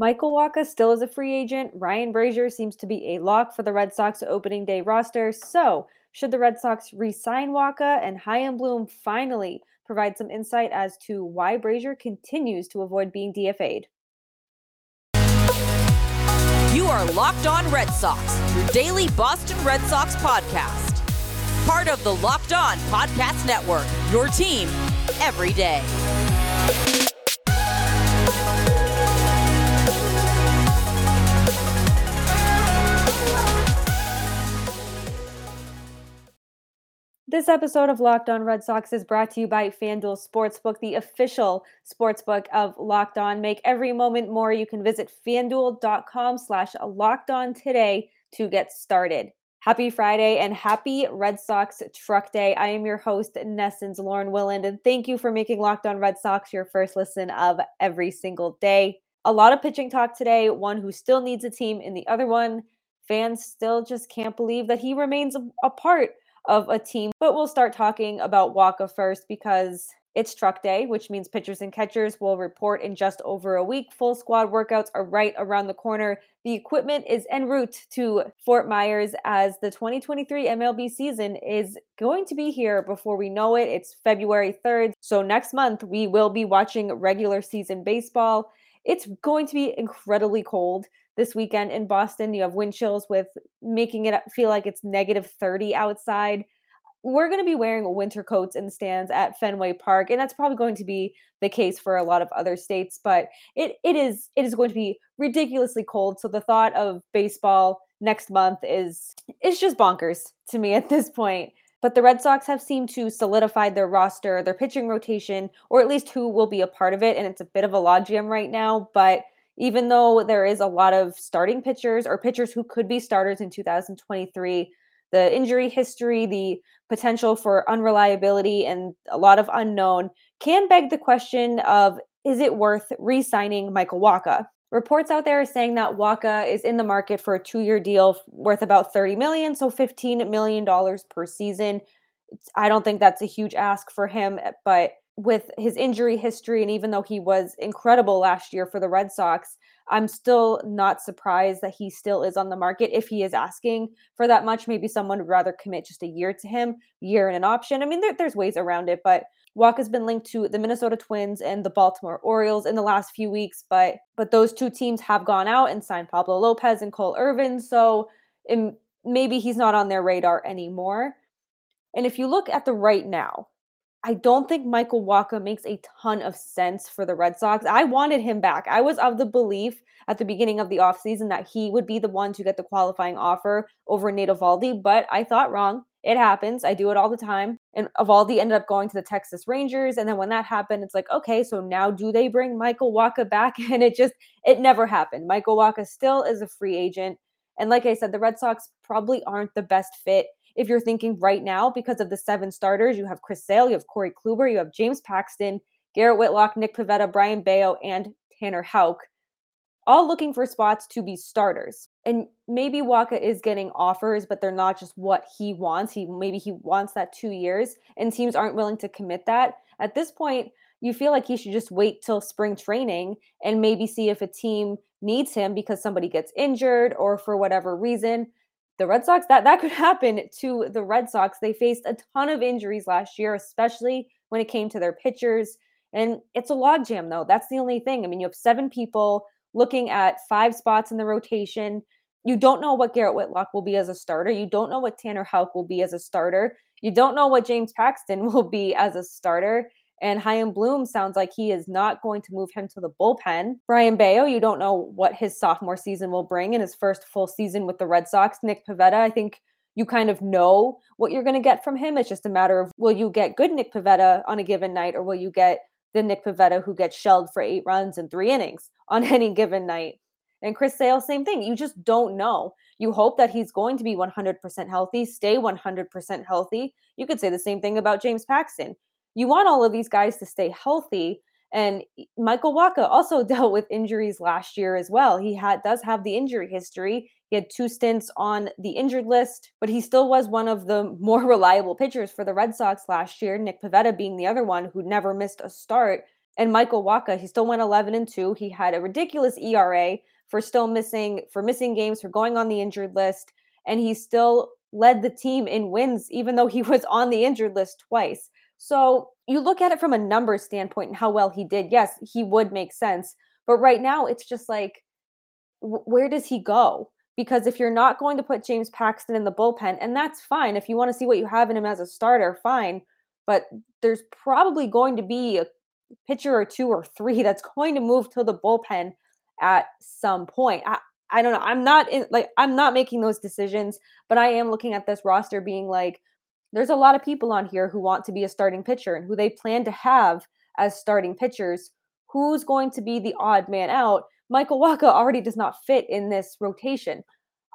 Michael Wacha still is a free agent. Ryan Brasier seems to be a lock for the Red Sox opening day roster. So, should the Red Sox re sign Wacha and Chaim Bloom finally provide some insight as to why Brasier continues to avoid being DFA'd? You are Locked On Red Sox, your daily Boston Red Sox podcast. Part of the Locked On Podcast Network, your team every day. This episode of Locked On Red Sox is brought to you by FanDuel Sportsbook, the official sportsbook of Locked On. Make every moment more. You can visit fanduel.com slash locked on today to get started. Happy Friday and happy Red Sox Truck Day. I am your host, NESN's Lauren Willand, and thank you for making Locked On Red Sox your first listen of every single day. A lot of pitching talk today, one who still needs a team, and the other one, fans still just can't believe that he remains a part of a team. But we'll start talking about Wacha first because it's truck day, which means pitchers and catchers will report in just over a week. Full squad workouts are right around the corner. The equipment is en route to Fort Myers as the 2023 MLB season is going to be here before we know it. It's February 3rd. So next month, we will be watching regular season baseball. It's going to be incredibly cold this weekend in Boston. You have wind chills with making it feel like it's negative 30 outside. We're going to be wearing winter coats in the stands at Fenway Park, and that's probably going to be the case for a lot of other states. But it it is it is going to be ridiculously cold. So the thought of baseball next month is is just bonkers to me at this point. But the Red Sox have seemed to solidify their roster, their pitching rotation, or at least who will be a part of it. And it's a bit of a logjam right now. But even though there is a lot of starting pitchers or pitchers who could be starters in 2023, the injury history, the potential for unreliability, and a lot of unknown can beg the question of is it worth re signing Michael Wacha? Reports out there are saying that Wacha is in the market for a two year deal worth about 30 million, so $15 million per season. I don't think that's a huge ask for him, but with his injury history, and even though he was incredible last year for the Red Sox, I'm still not surprised that he still is on the market. If he is asking for that much, maybe someone would rather commit just a year to him, year and an option. I mean, there, there's ways around it, but Wacha has been linked to the Minnesota Twins and the Baltimore Orioles in the last few weeks, but but those two teams have gone out and signed Pablo Lopez and Cole Irvin, so maybe he's not on their radar anymore. And if you look at the right now, I don't think Michael Wacha makes a ton of sense for the Red Sox. I wanted him back. I was of the belief at the beginning of the offseason that he would be the one to get the qualifying offer over Nate Eovaldi, but I thought wrong. It happens. I do it all the time. And Eovaldi ended up going to the Texas Rangers. And then when that happened, it's like, okay, so now do they bring Michael Wacha back? And it just, it never happened. Michael Wacha still is a free agent. And like I said, the Red Sox probably aren't the best fit if you're thinking right now because of the seven starters, you have Chris Sale, you have Corey Kluber, you have James Paxton, Garrett Whitlock, Nick Pivetta, Brayan Bello, and Tanner Houck, all looking for spots to be starters. And maybe Wacha is getting offers, but they're not just what he wants. He maybe he wants that two years, and teams aren't willing to commit that. At this point, you feel like he should just wait till spring training and maybe see if a team needs him because somebody gets injured or for whatever reason the Red Sox, that that could happen to the Red Sox. They faced a ton of injuries last year, especially when it came to their pitchers. And it's a logjam, though. That's the only thing. I mean, you have seven people looking at five spots in the rotation. You don't know what Garrett Whitlock will be as a starter. You don't know what Tanner Houck will be as a starter. You don't know what James Paxton will be as a starter. And Chaim Bloom sounds like he is not going to move him to the bullpen. Brayan Bello, you don't know what his sophomore season will bring in his first full season with the Red Sox. Nick Pivetta, I think you kind of know what you're going to get from him. It's just a matter of will you get good Nick Pivetta on a given night or will you get the Nick Pivetta who gets shelled for eight runs and three innings on any given night. And Chris Sale, same thing. You just don't know. You hope that he's going to be 100% healthy, stay 100% healthy. You could say the same thing about James Paxton you want all of these guys to stay healthy. And Michael Wacha also dealt with injuries last year as well. He had does have the injury history. He had two stints on the injured list, but he still was one of the more reliable pitchers for the Red Sox last year. Nick Pivetta being the other one who never missed a start. And Michael Wacha, he still went 11 and 2. He had a ridiculous ERA for still missing for missing games for going on the injured list and he still led the team in wins even though he was on the injured list twice. So, you look at it from a numbers standpoint and how well he did. Yes, he would make sense. But right now it's just like where does he go? Because if you're not going to put James Paxton in the bullpen, and that's fine. If you want to see what you have in him as a starter, fine. But there's probably going to be a pitcher or two or three that's going to move to the bullpen at some point. I, I don't know. I'm not in like I'm not making those decisions, but I am looking at this roster being like there's a lot of people on here who want to be a starting pitcher and who they plan to have as starting pitchers. Who's going to be the odd man out? Michael Wacha already does not fit in this rotation.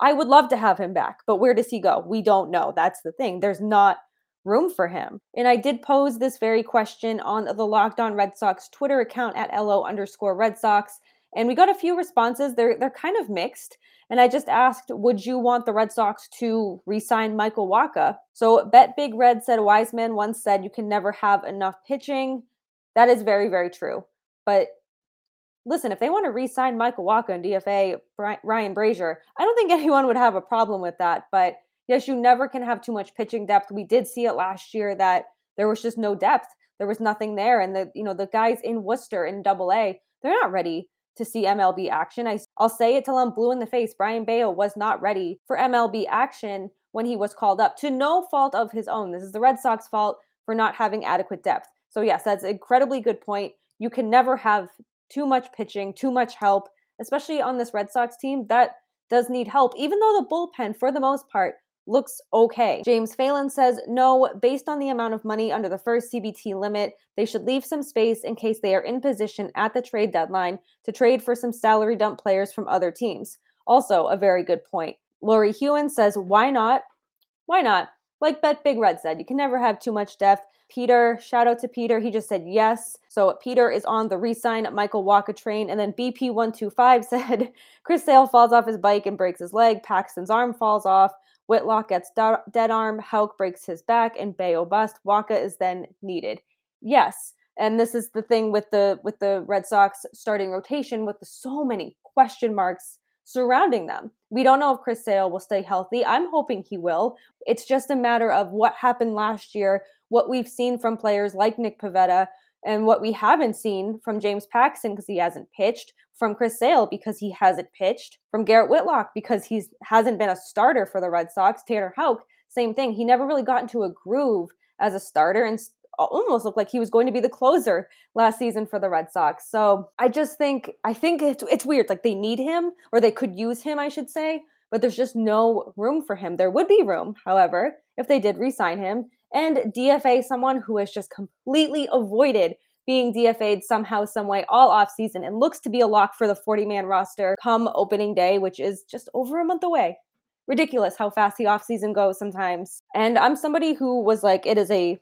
I would love to have him back, but where does he go? We don't know. That's the thing. There's not room for him. And I did pose this very question on the Locked On Red Sox Twitter account at LO underscore Red Sox. And we got a few responses. They're they're kind of mixed. And I just asked, would you want the Red Sox to re-sign Michael Wacha? So Bet Big Red said Wiseman once said you can never have enough pitching. That is very, very true. But listen, if they want to re-sign Michael Wacha and DFA Ryan Brasier, I don't think anyone would have a problem with that. But yes, you never can have too much pitching depth. We did see it last year that there was just no depth. There was nothing there. And the, you know, the guys in Worcester in double A, they're not ready to see MLB action. I, I'll say it till I'm blue in the face. Brayan Bello was not ready for MLB action when he was called up to no fault of his own. This is the Red Sox fault for not having adequate depth. So yes, that's an incredibly good point. You can never have too much pitching, too much help, especially on this Red Sox team that does need help, even though the bullpen, for the most part, looks okay. James Phelan says, no, based on the amount of money under the first CBT limit, they should leave some space in case they are in position at the trade deadline to trade for some salary dump players from other teams. Also, a very good point. Lori Hewen says, why not? Why not? Like Bet Big Red said, you can never have too much depth. Peter, shout out to Peter. He just said yes. So Peter is on the resign Michael Wacha train. And then BP125 said Chris Sale falls off his bike and breaks his leg. Paxton's arm falls off. Whitlock gets dead arm, Houck breaks his back, and Bello bust. Wacha is then needed. Yes, and this is the thing with the with the Red Sox starting rotation with so many question marks surrounding them. We don't know if Chris Sale will stay healthy. I'm hoping he will. It's just a matter of what happened last year, what we've seen from players like Nick Pivetta, and what we haven't seen from James Paxton because he hasn't pitched, from Chris Sale because he hasn't pitched, from Garrett Whitlock because he hasn't been a starter for the Red Sox, Tanner Houck, same thing. He never really got into a groove as a starter and almost looked like he was going to be the closer last season for the Red Sox. So I just think I think it's it's weird. Like they need him or they could use him, I should say, but there's just no room for him. There would be room, however, if they did re-sign him and DFA someone who has just completely avoided being DFA'd somehow, some way all off season and looks to be a lock for the 40 man roster come opening day, which is just over a month away. Ridiculous how fast the off season goes sometimes. And I'm somebody who was like, it is a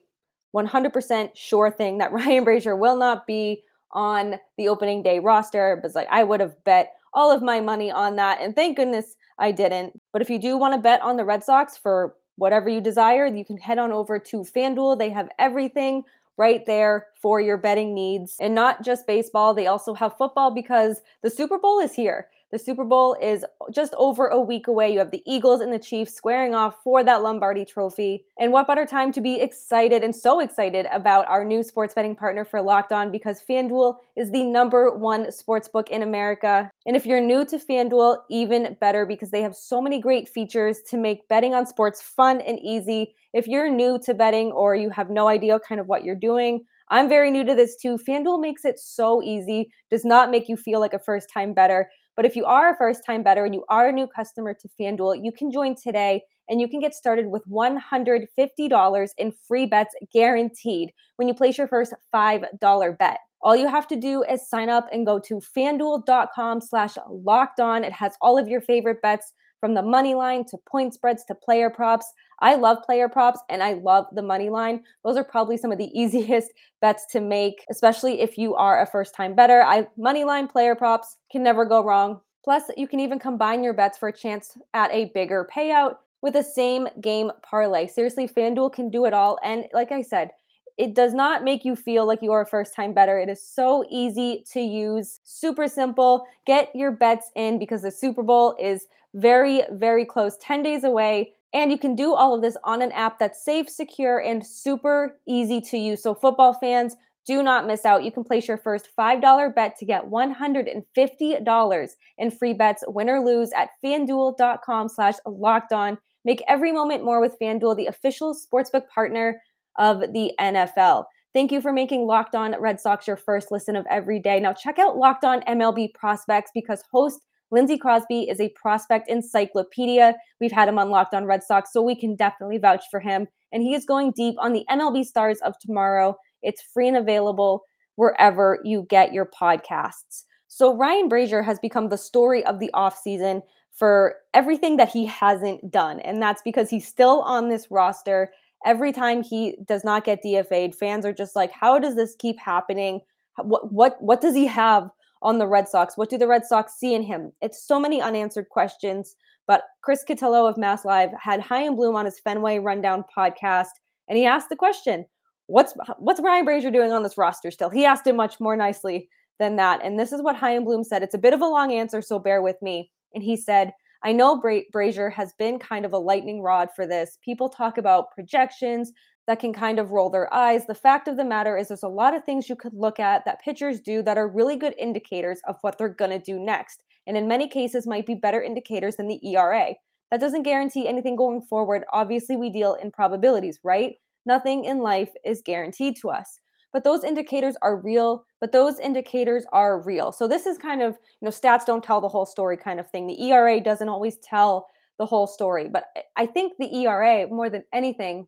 100% sure thing that Ryan Brasier will not be on the opening day roster. But like, I would have bet all of my money on that. And thank goodness I didn't. But if you do want to bet on the Red Sox for whatever you desire, you can head on over to FanDuel. They have everything right there for your betting needs. And not just baseball, they also have football because the Super Bowl is here. The Super Bowl is just over a week away. You have the Eagles and the Chiefs squaring off for that Lombardi trophy. And what better time to be excited and so excited about our new sports betting partner for Locked On because FanDuel is the number one sports book in America. And if you're new to FanDuel, even better because they have so many great features to make betting on sports fun and easy. If you're new to betting or you have no idea kind of what you're doing, I'm very new to this too. FanDuel makes it so easy, does not make you feel like a first time better. But if you are a first time better and you are a new customer to FanDuel, you can join today and you can get started with $150 in free bets guaranteed when you place your first $5 bet. All you have to do is sign up and go to fanduel.com slash locked on. It has all of your favorite bets from the money line to point spreads to player props. I love player props and I love the money line. Those are probably some of the easiest bets to make, especially if you are a first time better. I money line player props can never go wrong. Plus, you can even combine your bets for a chance at a bigger payout with the same game parlay. Seriously, FanDuel can do it all. And like I said, It does not make you feel like you are a first time better. It is so easy to use, super simple. Get your bets in because the Super Bowl is very, very close, 10 days away. And you can do all of this on an app that's safe, secure, and super easy to use. So, football fans, do not miss out. You can place your first $5 bet to get $150 in free bets, win or lose, at fanduel.com slash locked on. Make every moment more with FanDuel, the official sportsbook partner of the NFL. Thank you for making Locked On Red Sox your first listen of every day. Now, check out Locked On MLB Prospects because host Lindsey Crosby is a prospect encyclopedia. We've had him on Locked On Red Sox, so we can definitely vouch for him. And he is going deep on the MLB stars of tomorrow. It's free and available wherever you get your podcasts. So Ryan Brasier has become the story of the offseason for everything that he hasn't done. And that's because he's still on this roster. Every time he does not get DFA'd, fans are just like, how does this keep happening? What what what does he have on the Red Sox? What do the Red Sox see in him? It's so many unanswered questions. But Chris Cotillo of Mass Live had Chaim Bloom on his Fenway Rundown podcast, and he asked the question, what's what's Ryan Brasier doing on this roster still? He asked it much more nicely than that. And this is what Chaim Bloom said. It's a bit of a long answer, so bear with me. And he said, I know Bra- Brasier has been kind of a lightning rod for this. People talk about projections that can kind of roll their eyes. The fact of the matter is, there's a lot of things you could look at that pitchers do that are really good indicators of what they're going to do next. And in many cases, might be better indicators than the ERA. That doesn't guarantee anything going forward. Obviously, we deal in probabilities, right? Nothing in life is guaranteed to us. But those indicators are real, but those indicators are real. So this is kind of, you know, stats don't tell the whole story kind of thing. The ERA doesn't always tell the whole story, but I think the ERA more than anything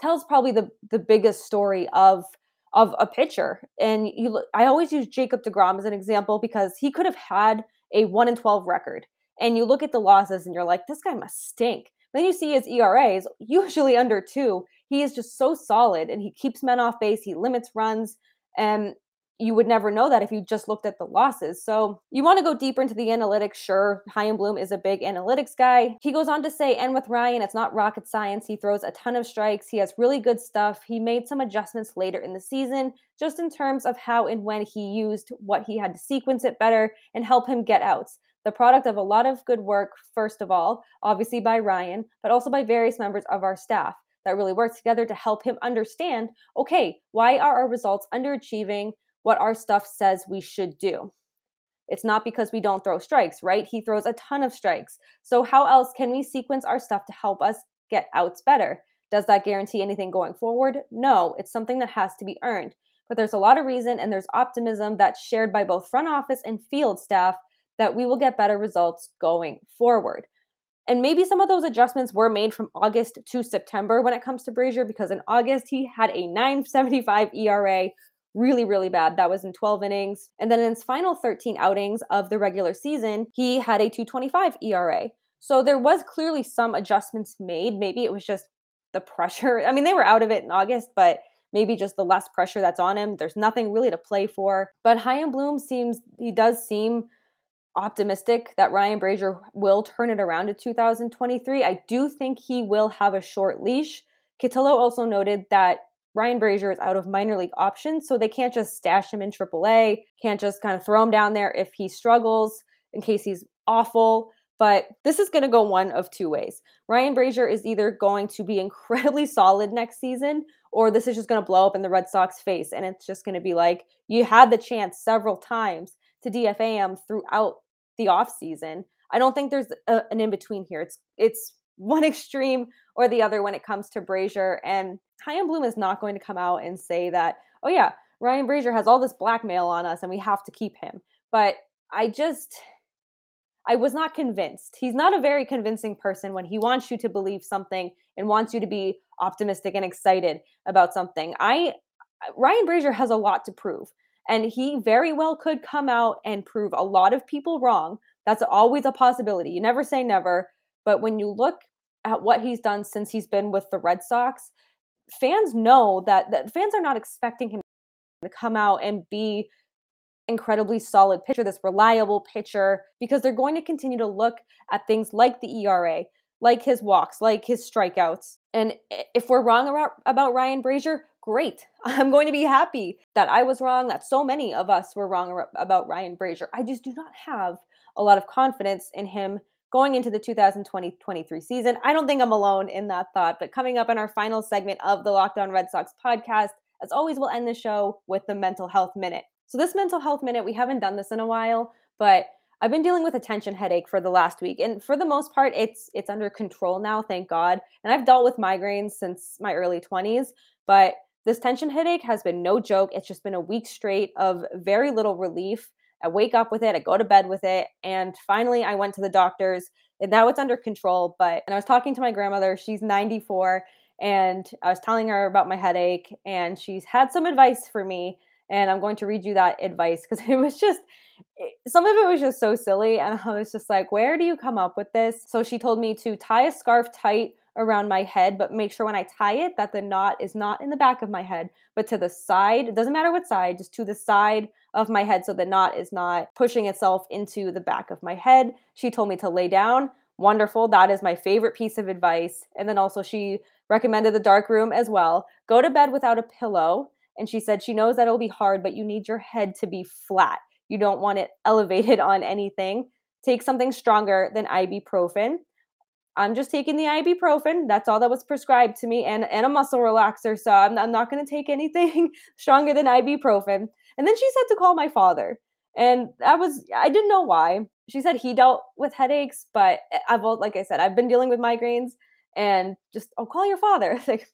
tells probably the the biggest story of of a pitcher. And you I always use Jacob DeGrom as an example because he could have had a 1 in 12 record. And you look at the losses and you're like, this guy must stink. Then you see his ERA is usually under 2 he is just so solid and he keeps men off base. He limits runs. And you would never know that if you just looked at the losses. So you want to go deeper into the analytics. Sure, Bloom is a big analytics guy. He goes on to say, and with Ryan, it's not rocket science. He throws a ton of strikes. He has really good stuff. He made some adjustments later in the season, just in terms of how and when he used what he had to sequence it better and help him get outs. The product of a lot of good work, first of all, obviously by Ryan, but also by various members of our staff that really work together to help him understand okay, why are our results underachieving what our stuff says we should do? It's not because we don't throw strikes, right? He throws a ton of strikes. So, how else can we sequence our stuff to help us get outs better? Does that guarantee anything going forward? No, it's something that has to be earned. But there's a lot of reason and there's optimism that's shared by both front office and field staff that we will get better results going forward. And maybe some of those adjustments were made from August to September when it comes to Brasier, because in August he had a 975 ERA, really, really bad. That was in 12 innings. And then in his final 13 outings of the regular season, he had a 225 ERA. So there was clearly some adjustments made. Maybe it was just the pressure. I mean, they were out of it in August, but maybe just the less pressure that's on him. There's nothing really to play for. But Chaim Bloom seems, he does seem optimistic that Ryan Brasier will turn it around in 2023. I do think he will have a short leash. Cotillo also noted that Ryan Brasier is out of minor league options, so they can't just stash him in AAA, can't just kind of throw him down there if he struggles in case he's awful. But this is going to go one of two ways. Ryan Brasier is either going to be incredibly solid next season, or this is just going to blow up in the Red Sox face. And it's just going to be like, you had the chance several times to DFA him throughout the off season. I don't think there's a, an in between here. It's it's one extreme or the other when it comes to Brasier. And Chaim Bloom is not going to come out and say that, oh yeah, Ryan Brasier has all this blackmail on us and we have to keep him. But I just I was not convinced. He's not a very convincing person when he wants you to believe something and wants you to be optimistic and excited about something. I Ryan Brasier has a lot to prove. And he very well could come out and prove a lot of people wrong. That's always a possibility. You never say never. But when you look at what he's done since he's been with the Red Sox, fans know that, that fans are not expecting him to come out and be incredibly solid pitcher, this reliable pitcher, because they're going to continue to look at things like the ERA, like his walks, like his strikeouts. And if we're wrong about, about Ryan Brasier, great. I'm going to be happy that I was wrong, that so many of us were wrong about Ryan Brasier. I just do not have a lot of confidence in him going into the 2020-23 season. I don't think I'm alone in that thought, but coming up in our final segment of the Locked On Red Sox podcast, as always, we'll end the show with the mental health minute. So this mental health minute, we haven't done this in a while, but I've been dealing with a tension headache for the last week, and for the most part, it's it's under control now, thank God. And I've dealt with migraines since my early 20s, but this tension headache has been no joke. It's just been a week straight of very little relief. I wake up with it, I go to bed with it, and finally I went to the doctors, and now it's under control. But and I was talking to my grandmother, she's 94, and I was telling her about my headache, and she's had some advice for me, and I'm going to read you that advice because it was just eh, some of it was just so silly. And I was just like, where do you come up with this? So she told me to tie a scarf tight around my head, but make sure when I tie it that the knot is not in the back of my head, but to the side. It doesn't matter what side, just to the side of my head so the knot is not pushing itself into the back of my head. She told me to lay down. Wonderful. That is my favorite piece of advice. And then also, she recommended the dark room as well. Go to bed without a pillow. And she said she knows that it'll be hard, but you need your head to be flat. You don't want it elevated on anything. Take something stronger than ibuprofen. I'm just taking the ibuprofen. That's all that was prescribed to me and, and a muscle relaxer. So I'm, I'm not going to take anything stronger than ibuprofen. And then she said to call my father. And I was, I didn't know why. She said he dealt with headaches, but eh, I've, like I said, I've been dealing with migraines and just, oh, call your father. like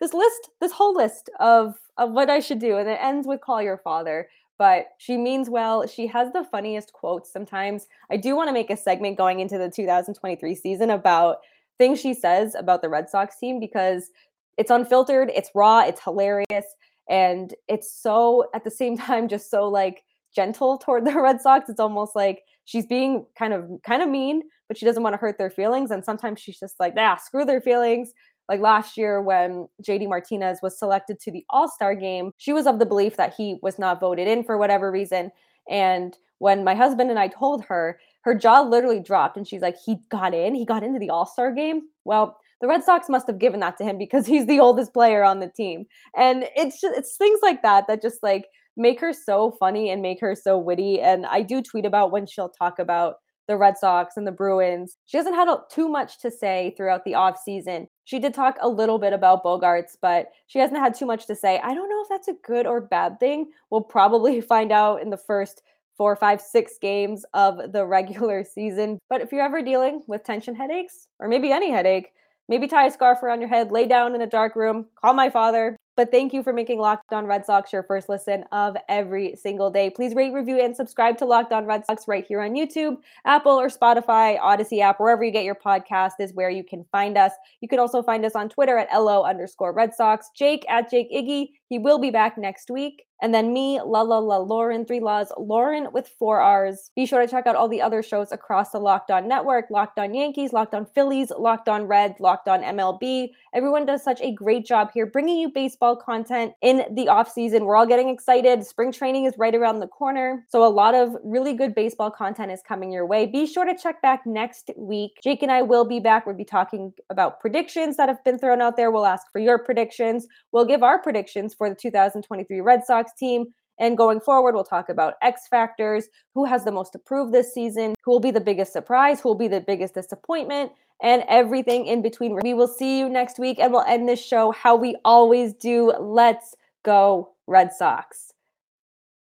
this list, this whole list of, of what I should do. And it ends with call your father but she means well. She has the funniest quotes sometimes. I do want to make a segment going into the 2023 season about things she says about the Red Sox team because it's unfiltered, it's raw, it's hilarious, and it's so at the same time just so like gentle toward the Red Sox. It's almost like she's being kind of kind of mean, but she doesn't want to hurt their feelings. And sometimes she's just like, nah, screw their feelings like last year when JD Martinez was selected to the All Star game, she was of the belief that he was not voted in for whatever reason. And when my husband and I told her, her jaw literally dropped and she's like, he got in, he got into the All Star game. Well, the Red Sox must have given that to him because he's the oldest player on the team. And it's just, it's things like that that just like make her so funny and make her so witty. And I do tweet about when she'll talk about the Red Sox and the Bruins. She hasn't had too much to say throughout the offseason. She did talk a little bit about Bogaerts, but she hasn't had too much to say. I don't know if that's a good or bad thing. We'll probably find out in the first four, five, six games of the regular season. But if you're ever dealing with tension headaches, or maybe any headache, maybe tie a scarf around your head, lay down in a dark room, call my father, but thank you for making Locked On Red Sox your first listen of every single day. Please rate, review, and subscribe to Locked On Red Sox right here on YouTube, Apple or Spotify, Audacy app, wherever you get your podcast is where you can find us. You can also find us on Twitter at LO underscore Red Sox, Jake at Jake Iggy. He will be back next week. And then me, La La La Lauren, three laws, Lauren with four R's. Be sure to check out all the other shows across the Locked On Network Locked On Yankees, Locked On Phillies, Locked On Reds, Locked On MLB. Everyone does such a great job here bringing you baseball content in the off season. We're all getting excited. Spring training is right around the corner. So a lot of really good baseball content is coming your way. Be sure to check back next week. Jake and I will be back. We'll be talking about predictions that have been thrown out there. We'll ask for your predictions. We'll give our predictions for the 2023 Red Sox team. And going forward, we'll talk about X factors, who has the most to prove this season, who will be the biggest surprise, who will be the biggest disappointment, and everything in between. We will see you next week and we'll end this show how we always do. Let's go, Red Sox.